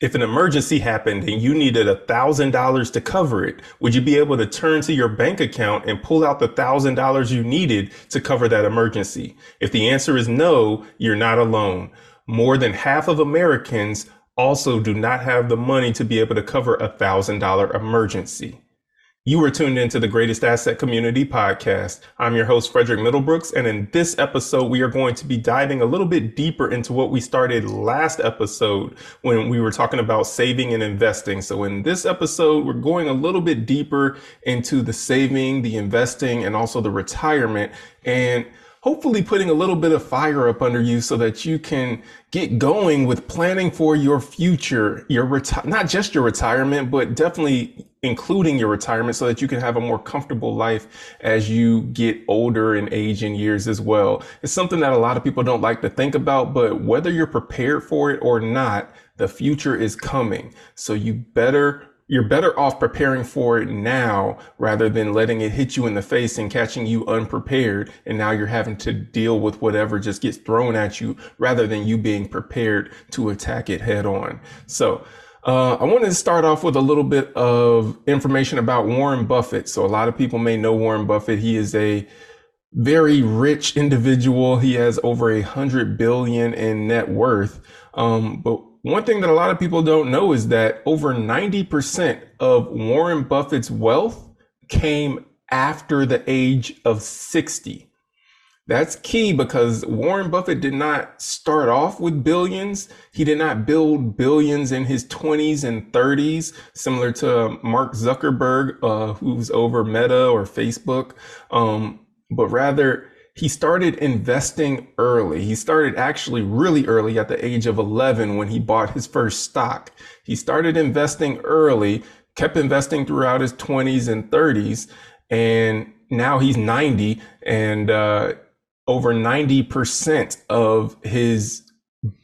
if an emergency happened and you needed a thousand dollars to cover it, would you be able to turn to your bank account and pull out the thousand dollars you needed to cover that emergency? If the answer is no, you're not alone. More than half of Americans also do not have the money to be able to cover a thousand dollar emergency. You are tuned into the Greatest Asset Community podcast. I'm your host, Frederick Middlebrooks, and in this episode, we are going to be diving a little bit deeper into what we started last episode when we were talking about saving and investing. So in this episode, we're going a little bit deeper into the saving, the investing, and also the retirement. And hopefully putting a little bit of fire up under you so that you can get going with planning for your future, your reti- not just your retirement, but definitely including your retirement so that you can have a more comfortable life as you get older and age in years as well. It's something that a lot of people don't like to think about, but whether you're prepared for it or not, the future is coming. So you better you're better off preparing for it now rather than letting it hit you in the face and catching you unprepared. And now you're having to deal with whatever just gets thrown at you rather than you being prepared to attack it head on. So, uh, I wanted to start off with a little bit of information about Warren Buffett. So a lot of people may know Warren Buffett. He is a very rich individual. He has over a hundred billion in net worth. Um, but one thing that a lot of people don't know is that over 90% of Warren Buffett's wealth came after the age of 60. That's key because Warren Buffett did not start off with billions. He did not build billions in his 20s and 30s, similar to Mark Zuckerberg, uh, who's over Meta or Facebook. Um, but rather, he started investing early. He started actually really early at the age of 11 when he bought his first stock. He started investing early, kept investing throughout his 20s and 30s, and now he's 90 and uh, over 90% of his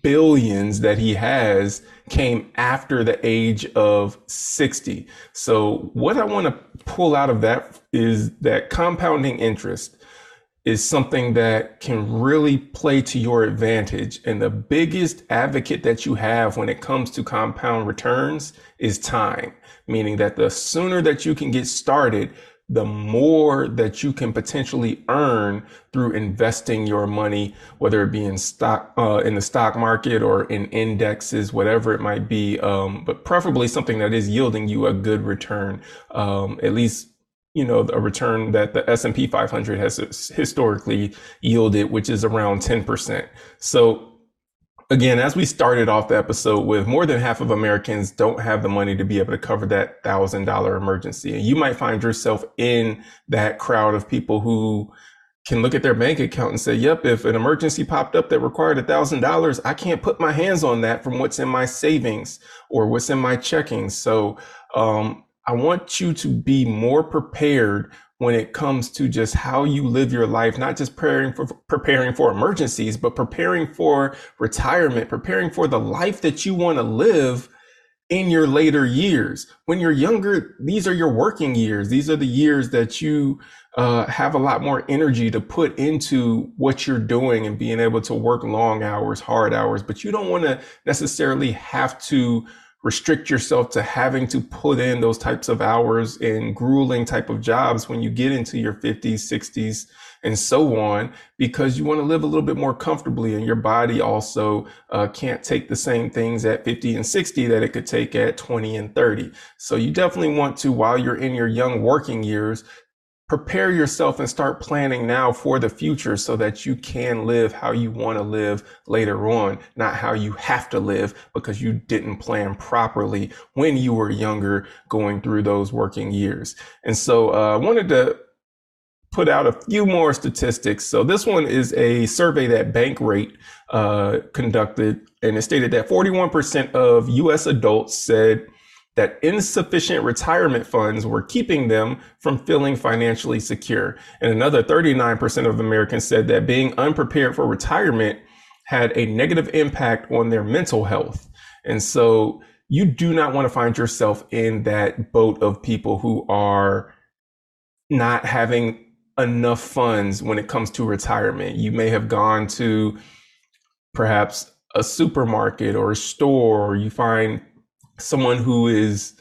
billions that he has came after the age of 60. So what I want to pull out of that is that compounding interest is something that can really play to your advantage. And the biggest advocate that you have when it comes to compound returns is time, meaning that the sooner that you can get started, the more that you can potentially earn through investing your money, whether it be in stock, uh, in the stock market or in indexes, whatever it might be. Um, but preferably something that is yielding you a good return, um, at least you know, a return that the S&P 500 has historically yielded, which is around 10%. So again, as we started off the episode with more than half of Americans don't have the money to be able to cover that thousand dollar emergency. And you might find yourself in that crowd of people who can look at their bank account and say, yep, if an emergency popped up that required a thousand dollars, I can't put my hands on that from what's in my savings or what's in my checking. So, um, I want you to be more prepared when it comes to just how you live your life, not just preparing for preparing for emergencies, but preparing for retirement, preparing for the life that you want to live in your later years. When you're younger, these are your working years. These are the years that you uh, have a lot more energy to put into what you're doing and being able to work long hours, hard hours. But you don't want to necessarily have to restrict yourself to having to put in those types of hours in grueling type of jobs when you get into your 50s, 60s, and so on, because you want to live a little bit more comfortably and your body also uh, can't take the same things at 50 and 60 that it could take at 20 and 30. So you definitely want to, while you're in your young working years, prepare yourself and start planning now for the future so that you can live how you want to live later on, not how you have to live because you didn't plan properly when you were younger going through those working years. And so uh, I wanted to put out a few more statistics. So this one is a survey that Bankrate uh, conducted, and it stated that 41% of U.S. adults said that insufficient retirement funds were keeping them from feeling financially secure. And another 39% of Americans said that being unprepared for retirement had a negative impact on their mental health. And so you do not want to find yourself in that boat of people who are not having enough funds when it comes to retirement. You may have gone to perhaps a supermarket or a store, or you find someone who is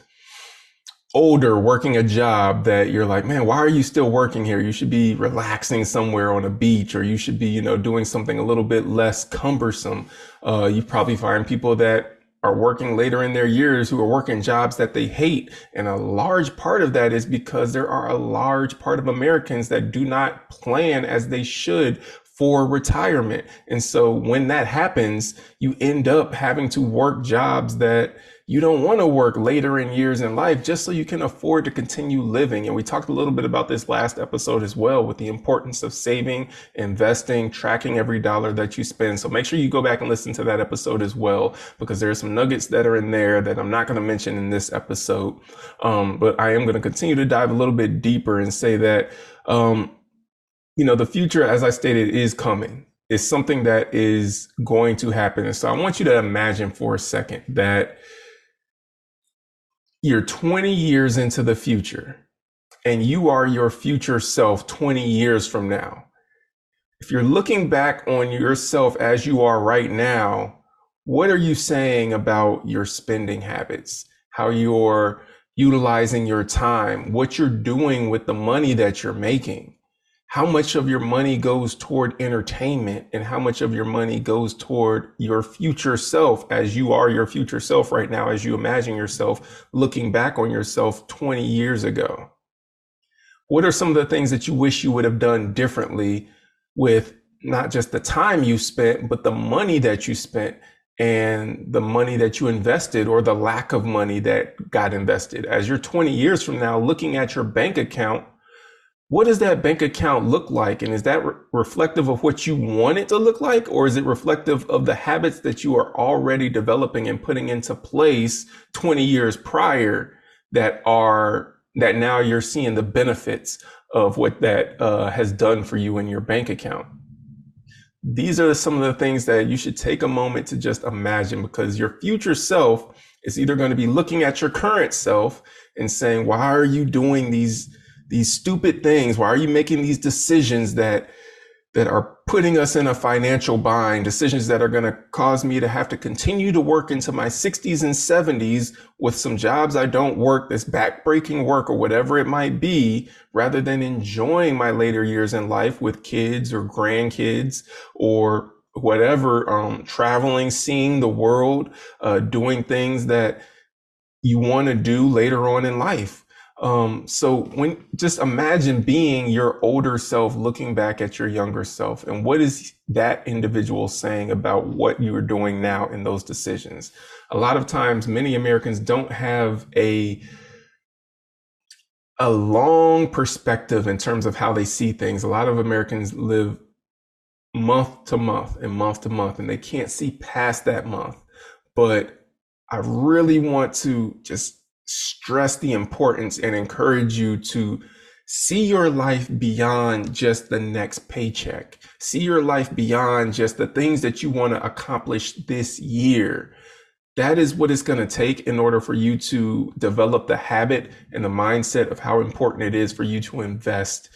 older working a job that you're like, man, why are you still working here? You should be relaxing somewhere on a beach or you should be, you know, doing something a little bit less cumbersome. Uh, you probably find people that are working later in their years who are working jobs that they hate. And a large part of that is because there are a large part of Americans that do not plan as they should for retirement. And so when that happens, you end up having to work jobs that you don't want to work later in years in life just so you can afford to continue living. And we talked a little bit about this last episode as well with the importance of saving, investing, tracking every dollar that you spend. So make sure you go back and listen to that episode as well, because there are some nuggets that are in there that I'm not going to mention in this episode. Um, but I am going to continue to dive a little bit deeper and say that, um, you know, the future, as I stated, is coming. It's something that is going to happen. And so I want you to imagine for a second that you're 20 years into the future and you are your future self 20 years from now. If you're looking back on yourself as you are right now, what are you saying about your spending habits? How you're utilizing your time, what you're doing with the money that you're making? How much of your money goes toward entertainment and how much of your money goes toward your future self as you are your future self right now, as you imagine yourself looking back on yourself 20 years ago? What are some of the things that you wish you would have done differently with not just the time you spent, but the money that you spent and the money that you invested or the lack of money that got invested? As you're 20 years from now looking at your bank account, what does that bank account look like? And is that re- reflective of what you want it to look like? Or is it reflective of the habits that you are already developing and putting into place 20 years prior that are, that now you're seeing the benefits of what that uh, has done for you in your bank account? These are some of the things that you should take a moment to just imagine because your future self is either going to be looking at your current self and saying, why are you doing these these stupid things? Why are you making these decisions that that are putting us in a financial bind, decisions that are going to cause me to have to continue to work into my 60s and 70s with some jobs I don't work, this backbreaking work or whatever it might be, rather than enjoying my later years in life with kids or grandkids or whatever, um, traveling, seeing the world, uh, doing things that you want to do later on in life. Um, so when just imagine being your older self looking back at your younger self and what is that individual saying about what you are doing now in those decisions? A lot of times many Americans don't have a a long perspective in terms of how they see things. A lot of Americans live month to month and month to month and they can't see past that month. But I really want to just stress the importance and encourage you to see your life beyond just the next paycheck. See your life beyond just the things that you want to accomplish this year. That is what it's going to take in order for you to develop the habit and the mindset of how important it is for you to invest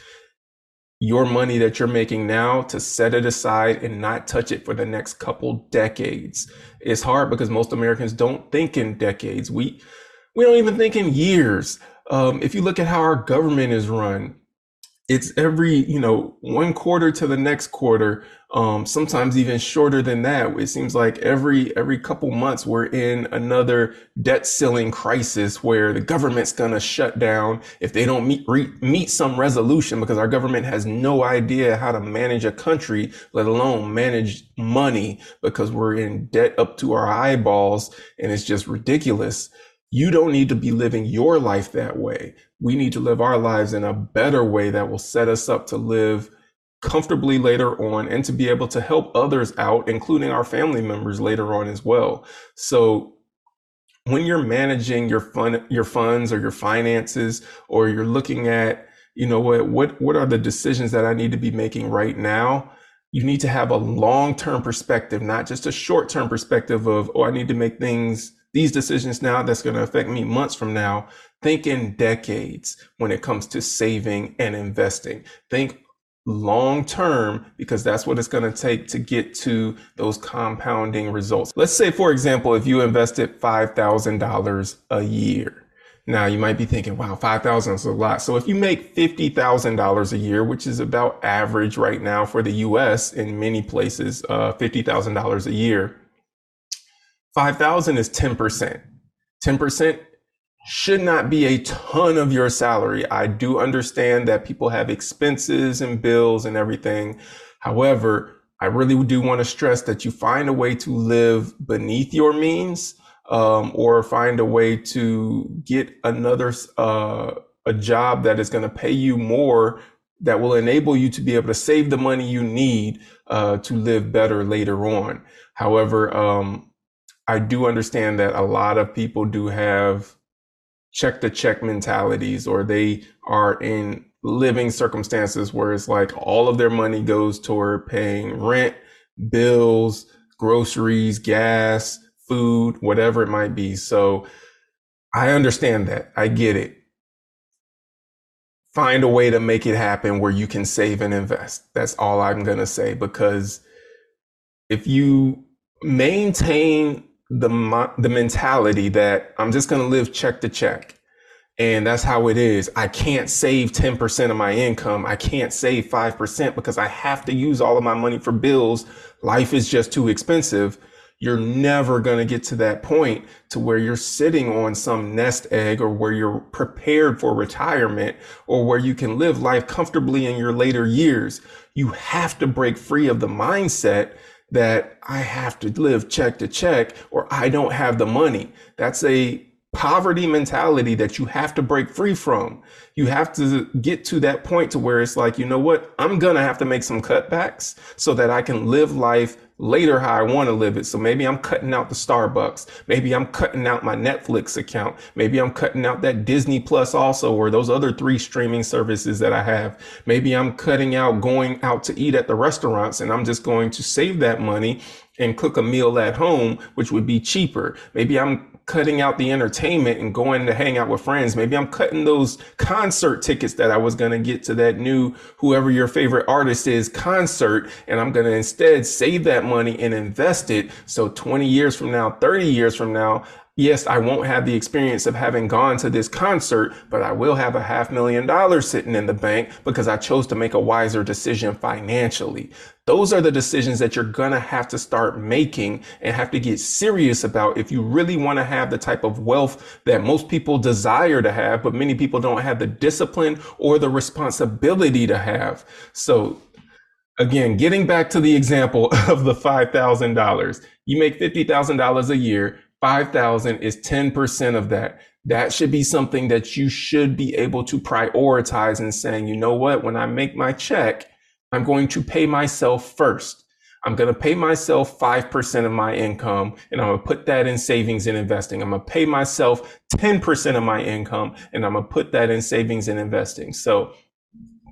your money that you're making now to set it aside and not touch it for the next couple decades. It's hard because most Americans don't think in decades. We we don't even think in years. Um, if you look at how our government is run, it's every you know one quarter to the next quarter um, sometimes even shorter than that it seems like every every couple months we're in another debt ceiling crisis where the government's going to shut down if they don't meet re, meet some resolution because our government has no idea how to manage a country let alone manage money because we're in debt up to our eyeballs and it's just ridiculous you don't need to be living your life that way. We need to live our lives in a better way that will set us up to live comfortably later on and to be able to help others out, including our family members later on as well. So when you're managing your fund, your funds or your finances, or you're looking at, you know, what, what, what are the decisions that I need to be making right now? You need to have a long-term perspective, not just a short-term perspective of, oh, I need to make things these decisions now that's going to affect me months from now. Think in decades when it comes to saving and investing. Think long term because that's what it's going to take to get to those compounding results. Let's say, for example, if you invested $5,000 a year. Now you might be thinking, wow, 5,000 is a lot. So if you make $50,000 a year, which is about average right now for the US in many places, uh, $50,000 a year, 5,000 is 10%. 10% should not be a ton of your salary. I do understand that people have expenses and bills and everything. However, I really do want to stress that you find a way to live beneath your means, um, or find a way to get another uh, a job that is going to pay you more that will enable you to be able to save the money you need uh, to live better later on. However, um, I do understand that a lot of people do have check the check mentalities or they are in living circumstances where it's like all of their money goes toward paying rent, bills, groceries, gas, food, whatever it might be. So I understand that. I get it. Find a way to make it happen where you can save and invest. That's all I'm going to say because if you maintain the the mentality that I'm just going to live check to check. And that's how it is. I can't save 10% of my income. I can't save 5% because I have to use all of my money for bills. Life is just too expensive. You're never going to get to that point to where you're sitting on some nest egg or where you're prepared for retirement or where you can live life comfortably in your later years. You have to break free of the mindset that I have to live check to check or I don't have the money. That's a poverty mentality that you have to break free from. You have to get to that point to where it's like, you know what? I'm going to have to make some cutbacks so that I can live life later how I want to live it. So maybe I'm cutting out the Starbucks. Maybe I'm cutting out my Netflix account. Maybe I'm cutting out that Disney Plus also, or those other three streaming services that I have. Maybe I'm cutting out going out to eat at the restaurants and I'm just going to save that money and cook a meal at home, which would be cheaper. Maybe I'm cutting out the entertainment and going to hang out with friends. Maybe I'm cutting those concert tickets that I was going to get to that new, whoever your favorite artist is concert. And I'm going to instead save that money and invest it. So 20 years from now, 30 years from now, yes, I won't have the experience of having gone to this concert, but I will have a half million dollars sitting in the bank because I chose to make a wiser decision financially. Those are the decisions that you're going to have to start making and have to get serious about if you really want to have the type of wealth that most people desire to have, but many people don't have the discipline or the responsibility to have. So again, getting back to the example of the $5,000, you make $50,000 a year. 5,000 is 10% of that. That should be something that you should be able to prioritize and saying, you know what, when I make my check, I'm going to pay myself first. I'm going to pay myself 5% of my income and I'm going to put that in savings and investing. I'm going to pay myself 10% of my income and I'm going to put that in savings and investing. So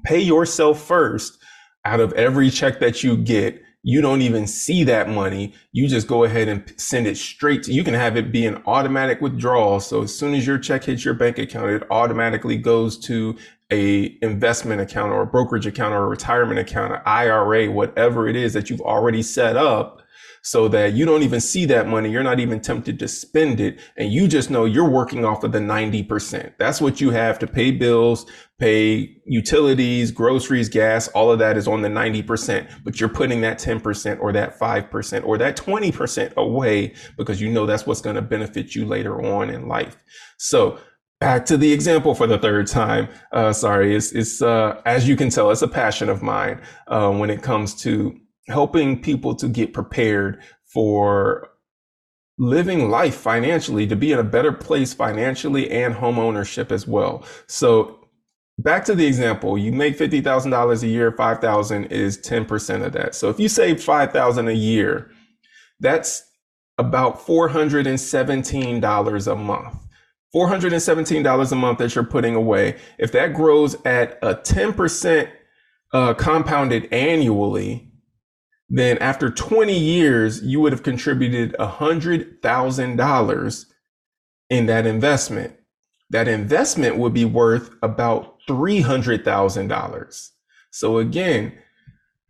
pay yourself first out of every check that you get you don't even see that money. You just go ahead and send it straight to, you can have it be an automatic withdrawal. So as soon as your check hits your bank account, it automatically goes to a investment account or a brokerage account or a retirement account, an IRA, whatever it is that you've already set up so that you don't even see that money. You're not even tempted to spend it. And you just know you're working off of the 90%. That's what you have to pay bills, pay utilities, groceries, gas. All of that is on the 90%, but you're putting that 10% or that 5% or that 20% away because you know that's what's going to benefit you later on in life. So back to the example for the third time. Uh, sorry, it's, it's uh, as you can tell, it's a passion of mine uh, when it comes to helping people to get prepared for living life financially, to be in a better place financially and home ownership as well. So back to the example, you make $50,000 a year, 5,000 is 10% of that. So if you save 5,000 a year, that's about $417 a month. $417 a month that you're putting away. If that grows at a 10% uh, compounded annually, then after 20 years, you would have contributed $100,000 in that investment. That investment would be worth about $300,000. So again,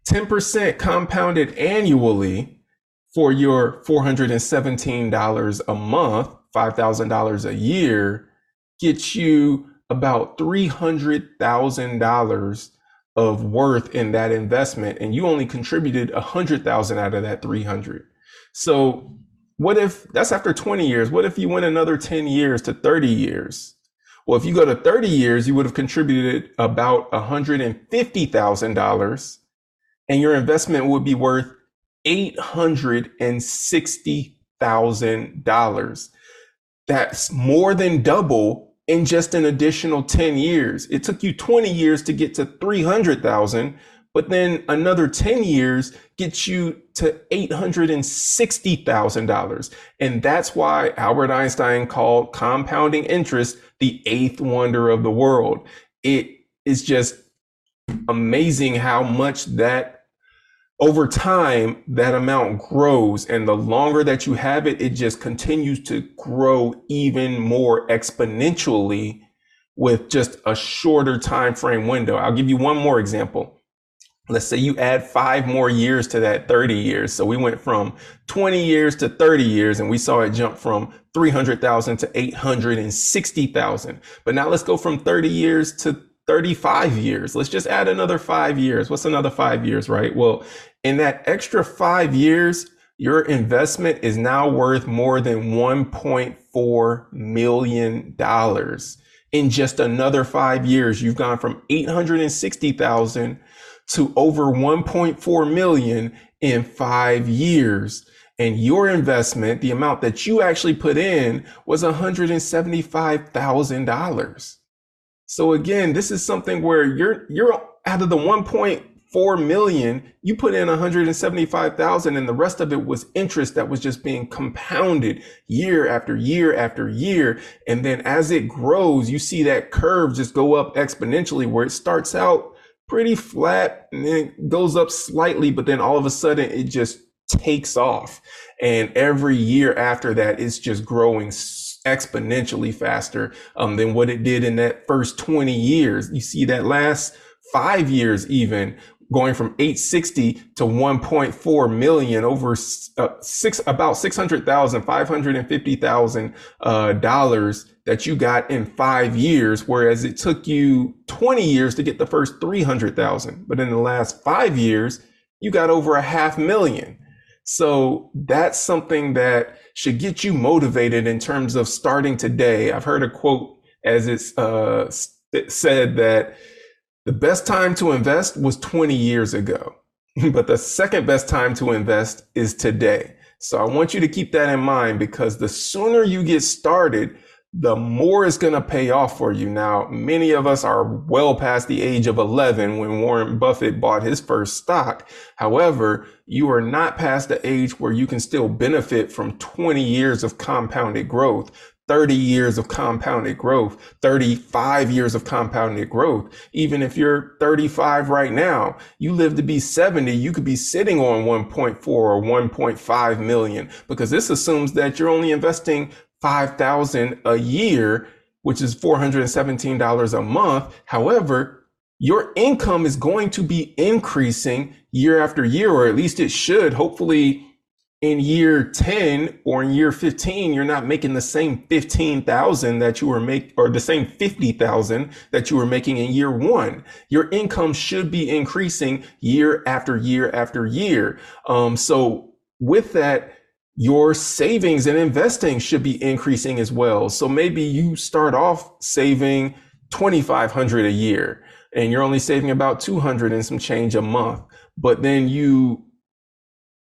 10% compounded annually for your $417 a month, $5,000 a year gets you about $300,000 of worth in that investment and you only contributed a 100,000 out of that 300. So what if that's after 20 years? What if you went another 10 years to 30 years? Well, if you go to 30 years, you would have contributed about a $150,000 and your investment would be worth $860,000. That's more than double in just an additional 10 years. It took you 20 years to get to 300,000, but then another 10 years gets you to $860,000. And that's why Albert Einstein called compounding interest the eighth wonder of the world. It is just amazing how much that over time, that amount grows. And the longer that you have it, it just continues to grow even more exponentially with just a shorter time frame window. I'll give you one more example. Let's say you add five more years to that 30 years. So we went from 20 years to 30 years and we saw it jump from 300,000 to 860,000. But now let's go from 30 years to 35 years. Let's just add another five years. What's another five years, right? Well, in that extra five years, your investment is now worth more than $1.4 million. In just another five years, you've gone from 860,000 to over 1.4 million in five years. And your investment, the amount that you actually put in was $175,000. So again, this is something where you're you're out of the 1.4 million, you put in 175,000 and the rest of it was interest that was just being compounded year after year after year. And then as it grows, you see that curve just go up exponentially where it starts out pretty flat and then goes up slightly, but then all of a sudden it just takes off. And every year after that, it's just growing exponentially faster um, than what it did in that first 20 years. You see that last five years, even going from 860 to 1.4 million over uh, six, about 600,000, 550,000 uh, dollars that you got in five years, whereas it took you 20 years to get the first 300,000. But in the last five years, you got over a half million. So that's something that should get you motivated in terms of starting today. I've heard a quote as it's uh, said that the best time to invest was 20 years ago, but the second best time to invest is today. So I want you to keep that in mind because the sooner you get started, the more it's going to pay off for you. Now, many of us are well past the age of 11 when Warren Buffett bought his first stock. However, you are not past the age where you can still benefit from 20 years of compounded growth. 30 years of compounded growth, 35 years of compounded growth. Even if you're 35 right now, you live to be 70, you could be sitting on 1.4 or 1.5 million because this assumes that you're only investing 5,000 a year, which is $417 a month. However, your income is going to be increasing year after year, or at least it should. Hopefully, in year 10 or in year 15, you're not making the same 15,000 that you were make or the same 50,000 that you were making in year one. Your income should be increasing year after year after year. Um, so with that, your savings and investing should be increasing as well. So maybe you start off saving 2500 a year and you're only saving about 200 and some change a month. But then you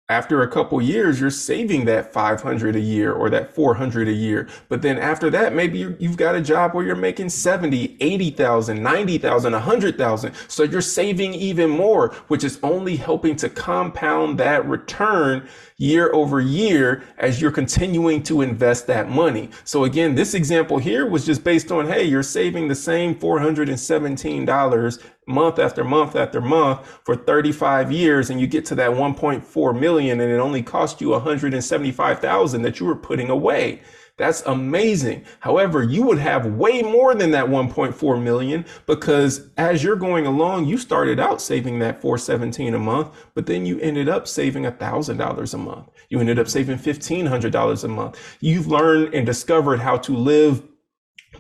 after a couple years you're saving that 500 a year or that 400 a year. But then after that maybe you've got a job where you're making 70 80,000 90,000 100,000 so you're saving even more which is only helping to compound that return year over year as you're continuing to invest that money so again this example here was just based on hey you're saving the same $417 month after month after month for 35 years and you get to that 1.4 million and it only cost you 175,000 that you were putting away. That's amazing. However, you would have way more than that 1.4 million because as you're going along, you started out saving that 417 a month, but then you ended up saving $1,000 a month. You ended up saving $1,500 a month. You've learned and discovered how to live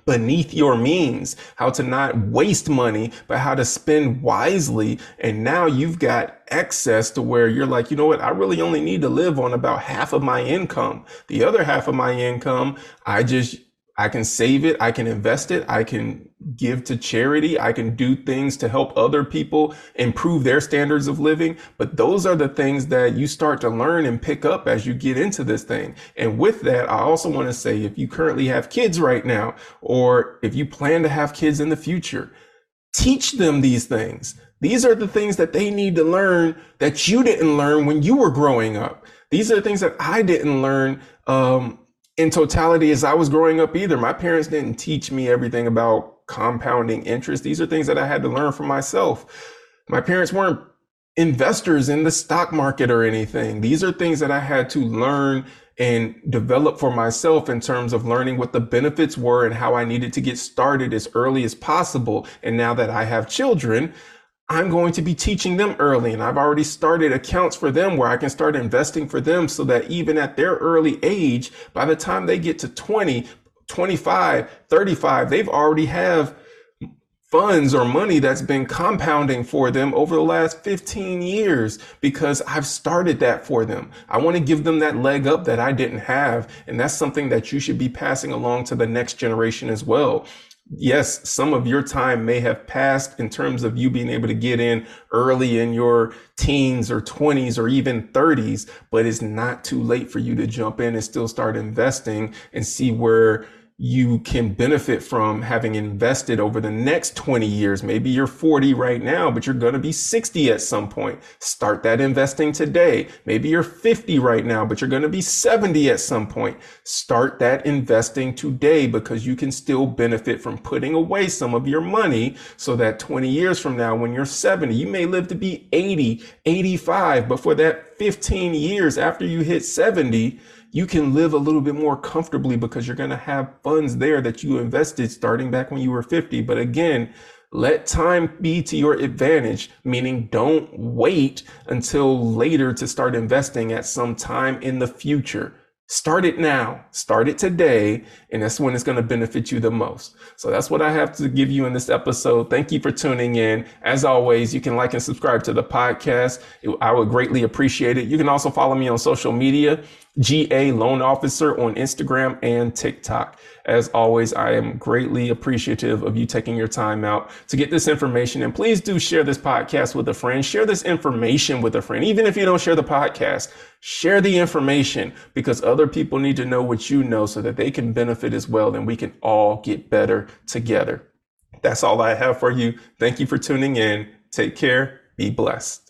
beneath your means, how to not waste money, but how to spend wisely. And now you've got excess to where you're like, you know what? I really only need to live on about half of my income. The other half of my income, I just I can save it. I can invest it. I can give to charity. I can do things to help other people improve their standards of living. But those are the things that you start to learn and pick up as you get into this thing. And with that, I also want to say if you currently have kids right now, or if you plan to have kids in the future, teach them these things. These are the things that they need to learn that you didn't learn when you were growing up. These are the things that I didn't learn um, in totality as I was growing up either. My parents didn't teach me everything about compounding interest. These are things that I had to learn for myself. My parents weren't investors in the stock market or anything. These are things that I had to learn and develop for myself in terms of learning what the benefits were and how I needed to get started as early as possible. And now that I have children, I'm going to be teaching them early and I've already started accounts for them where I can start investing for them so that even at their early age, by the time they get to 20, 25, 35, they've already have funds or money that's been compounding for them over the last 15 years because I've started that for them. I want to give them that leg up that I didn't have. And that's something that you should be passing along to the next generation as well yes, some of your time may have passed in terms of you being able to get in early in your teens or 20s or even 30s, but it's not too late for you to jump in and still start investing and see where you can benefit from having invested over the next 20 years. Maybe you're 40 right now, but you're going to be 60 at some point. Start that investing today. Maybe you're 50 right now, but you're going to be 70 at some point. Start that investing today because you can still benefit from putting away some of your money so that 20 years from now, when you're 70, you may live to be 80, 85, but for that 15 years after you hit 70, you can live a little bit more comfortably because you're going to have funds there that you invested starting back when you were 50. But again, let time be to your advantage, meaning don't wait until later to start investing at some time in the future. Start it now, start it today, and that's when it's going to benefit you the most. So that's what I have to give you in this episode. Thank you for tuning in. As always, you can like and subscribe to the podcast. I would greatly appreciate it. You can also follow me on social media. GA Loan Officer on Instagram and TikTok. As always, I am greatly appreciative of you taking your time out to get this information. And please do share this podcast with a friend. Share this information with a friend. Even if you don't share the podcast, share the information because other people need to know what you know so that they can benefit as well. And we can all get better together. That's all I have for you. Thank you for tuning in. Take care. Be blessed.